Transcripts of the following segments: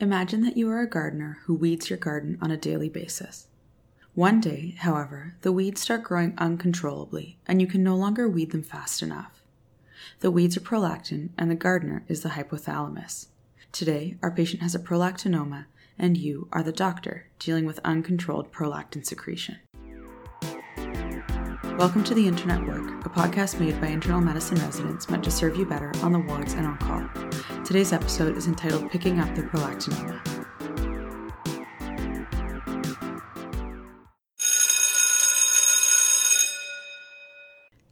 Imagine that you are a gardener who weeds your garden on a daily basis. One day, however, the weeds start growing uncontrollably and you can no longer weed them fast enough. The weeds are prolactin and the gardener is the hypothalamus. Today, our patient has a prolactinoma and you are the doctor dealing with uncontrolled prolactin secretion. Welcome to the Internet Work, a podcast made by internal medicine residents meant to serve you better on the wards and on call. Today's episode is entitled Picking Up the Prolactinoma.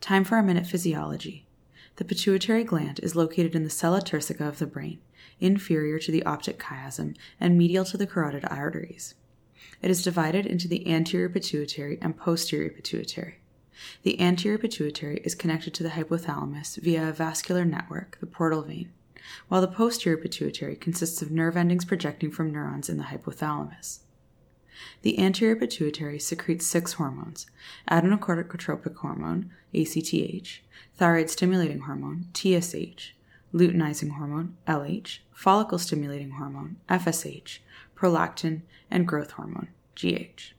Time for a minute physiology. The pituitary gland is located in the sella turcica of the brain, inferior to the optic chiasm and medial to the carotid arteries. It is divided into the anterior pituitary and posterior pituitary. The anterior pituitary is connected to the hypothalamus via a vascular network, the portal vein, while the posterior pituitary consists of nerve endings projecting from neurons in the hypothalamus. The anterior pituitary secretes six hormones adrenocorticotropic hormone, ACTH, thyroid stimulating hormone, TSH, luteinizing hormone, LH, follicle stimulating hormone, FSH, prolactin, and growth hormone, GH.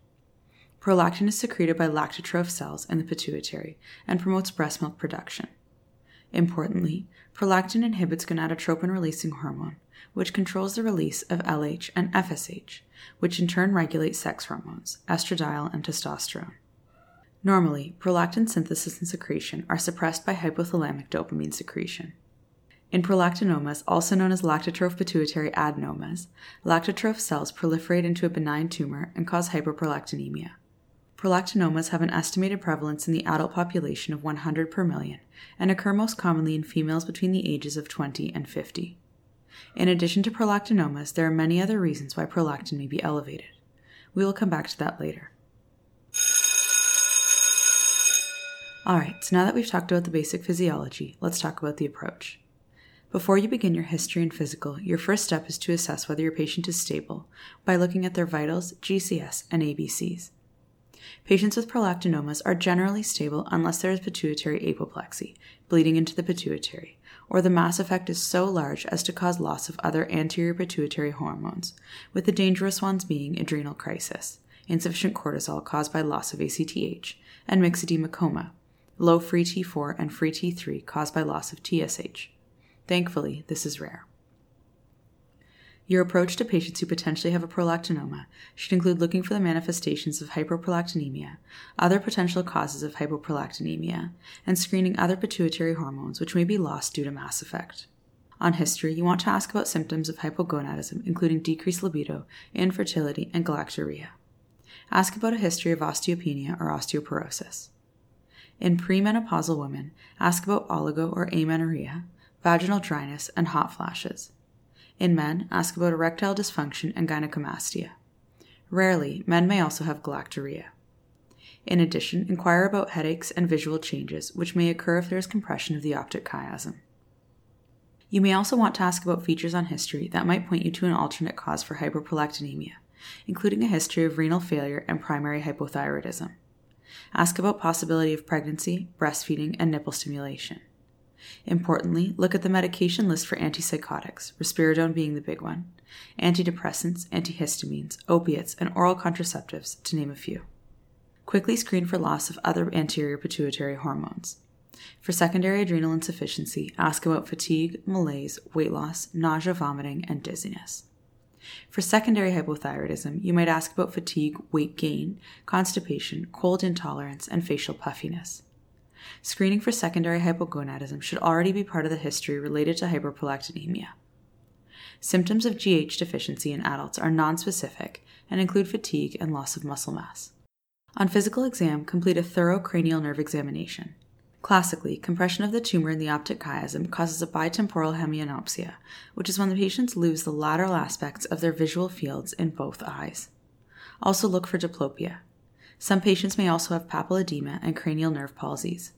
Prolactin is secreted by lactotroph cells in the pituitary and promotes breast milk production. Importantly, prolactin inhibits gonadotropin releasing hormone, which controls the release of LH and FSH, which in turn regulate sex hormones, estradiol and testosterone. Normally, prolactin synthesis and secretion are suppressed by hypothalamic dopamine secretion. In prolactinomas, also known as lactotroph pituitary adenomas, lactotroph cells proliferate into a benign tumor and cause hyperprolactinemia. Prolactinomas have an estimated prevalence in the adult population of 100 per million and occur most commonly in females between the ages of 20 and 50. In addition to prolactinomas, there are many other reasons why prolactin may be elevated. We will come back to that later. Alright, so now that we've talked about the basic physiology, let's talk about the approach. Before you begin your history and physical, your first step is to assess whether your patient is stable by looking at their vitals, GCS, and ABCs. Patients with prolactinomas are generally stable unless there is pituitary apoplexy, bleeding into the pituitary, or the mass effect is so large as to cause loss of other anterior pituitary hormones, with the dangerous ones being adrenal crisis, insufficient cortisol caused by loss of ACTH, and myxedema coma, low free T4 and free T3 caused by loss of TSH. Thankfully, this is rare. Your approach to patients who potentially have a prolactinoma should include looking for the manifestations of hyperprolactinemia, other potential causes of hypoprolactinemia, and screening other pituitary hormones which may be lost due to mass effect. On history, you want to ask about symptoms of hypogonadism, including decreased libido, infertility, and galactorrhea. Ask about a history of osteopenia or osteoporosis. In premenopausal women, ask about oligo or amenorrhea, vaginal dryness, and hot flashes. In men, ask about erectile dysfunction and gynecomastia. Rarely, men may also have galactorrhea. In addition, inquire about headaches and visual changes, which may occur if there is compression of the optic chiasm. You may also want to ask about features on history that might point you to an alternate cause for hyperprolactinemia, including a history of renal failure and primary hypothyroidism. Ask about possibility of pregnancy, breastfeeding, and nipple stimulation. Importantly, look at the medication list for antipsychotics, risperidone being the big one, antidepressants, antihistamines, opiates, and oral contraceptives, to name a few. Quickly screen for loss of other anterior pituitary hormones. For secondary adrenal insufficiency, ask about fatigue, malaise, weight loss, nausea, vomiting, and dizziness. For secondary hypothyroidism, you might ask about fatigue, weight gain, constipation, cold intolerance, and facial puffiness. Screening for secondary hypogonadism should already be part of the history related to hyperprolactinemia. Symptoms of GH deficiency in adults are nonspecific and include fatigue and loss of muscle mass. On physical exam, complete a thorough cranial nerve examination. Classically, compression of the tumor in the optic chiasm causes a bitemporal hemianopsia, which is when the patients lose the lateral aspects of their visual fields in both eyes. Also look for diplopia. Some patients may also have papilledema and cranial nerve palsies.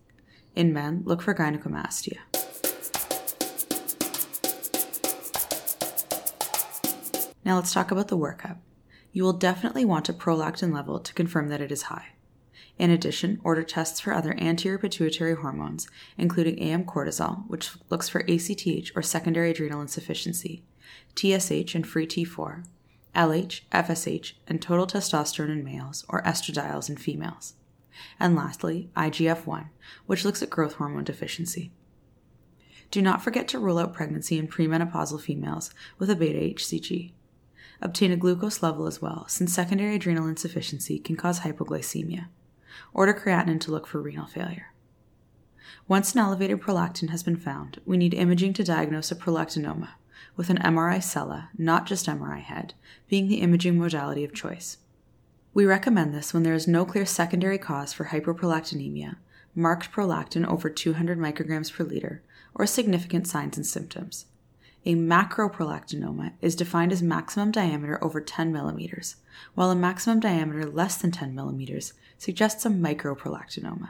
In men, look for gynecomastia. Now let's talk about the workup. You will definitely want a prolactin level to confirm that it is high. In addition, order tests for other anterior pituitary hormones, including AM cortisol, which looks for ACTH or secondary adrenal insufficiency, TSH and free T4, LH, FSH, and total testosterone in males or estradiol in females. And lastly, IGF 1, which looks at growth hormone deficiency. Do not forget to rule out pregnancy in premenopausal females with a beta HCG. Obtain a glucose level as well, since secondary adrenal insufficiency can cause hypoglycemia. Order creatinine to look for renal failure. Once an elevated prolactin has been found, we need imaging to diagnose a prolactinoma, with an MRI sella, not just MRI head, being the imaging modality of choice. We recommend this when there is no clear secondary cause for hyperprolactinemia, marked prolactin over 200 micrograms per liter, or significant signs and symptoms. A macroprolactinoma is defined as maximum diameter over 10 millimeters, while a maximum diameter less than 10 millimeters suggests a microprolactinoma.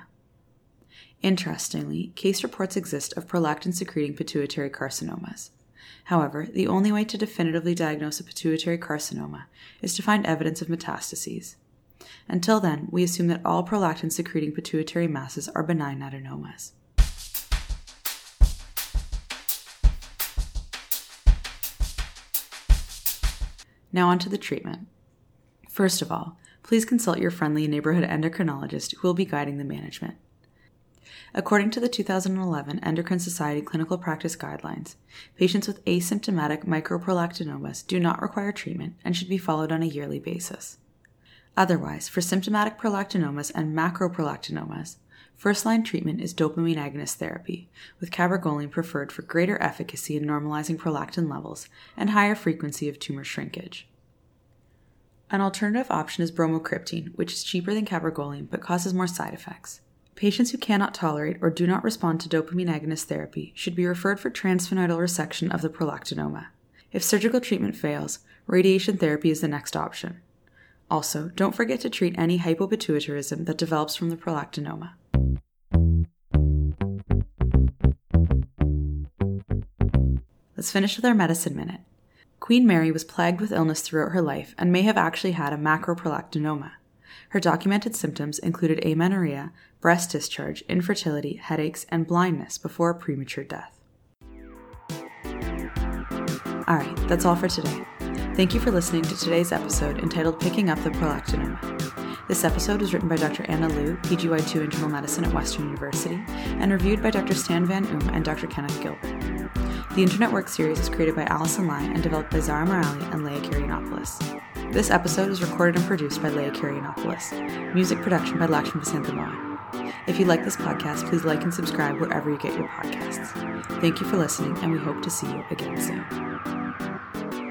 Interestingly, case reports exist of prolactin secreting pituitary carcinomas. However, the only way to definitively diagnose a pituitary carcinoma is to find evidence of metastases. Until then, we assume that all prolactin secreting pituitary masses are benign adenomas. Now, on to the treatment. First of all, please consult your friendly neighborhood endocrinologist who will be guiding the management. According to the 2011 Endocrine Society Clinical Practice Guidelines, patients with asymptomatic microprolactinomas do not require treatment and should be followed on a yearly basis. Otherwise, for symptomatic prolactinomas and macroprolactinomas, first line treatment is dopamine agonist therapy, with cabergoline preferred for greater efficacy in normalizing prolactin levels and higher frequency of tumor shrinkage. An alternative option is bromocriptine, which is cheaper than cabergoline but causes more side effects. Patients who cannot tolerate or do not respond to dopamine agonist therapy should be referred for transsphenoidal resection of the prolactinoma. If surgical treatment fails, radiation therapy is the next option. Also, don't forget to treat any hypopituitarism that develops from the prolactinoma. Let's finish with our medicine minute. Queen Mary was plagued with illness throughout her life and may have actually had a macroprolactinoma. Her documented symptoms included amenorrhea, breast discharge, infertility, headaches, and blindness before a premature death. Alright, that's all for today. Thank you for listening to today's episode entitled Picking Up the Prolactinoma. This episode was written by Dr. Anna Liu, PGY2 Internal Medicine at Western University, and reviewed by Dr. Stan Van Uum and Dr. Kenneth Gilbert. The Internet Work series is created by Allison Lai and developed by Zara Morali and Leah Karianopoulos. This episode is recorded and produced by Leah Karianopoulos. Music production by Lakshmi Vasanthamohan. If you like this podcast, please like and subscribe wherever you get your podcasts. Thank you for listening, and we hope to see you again soon.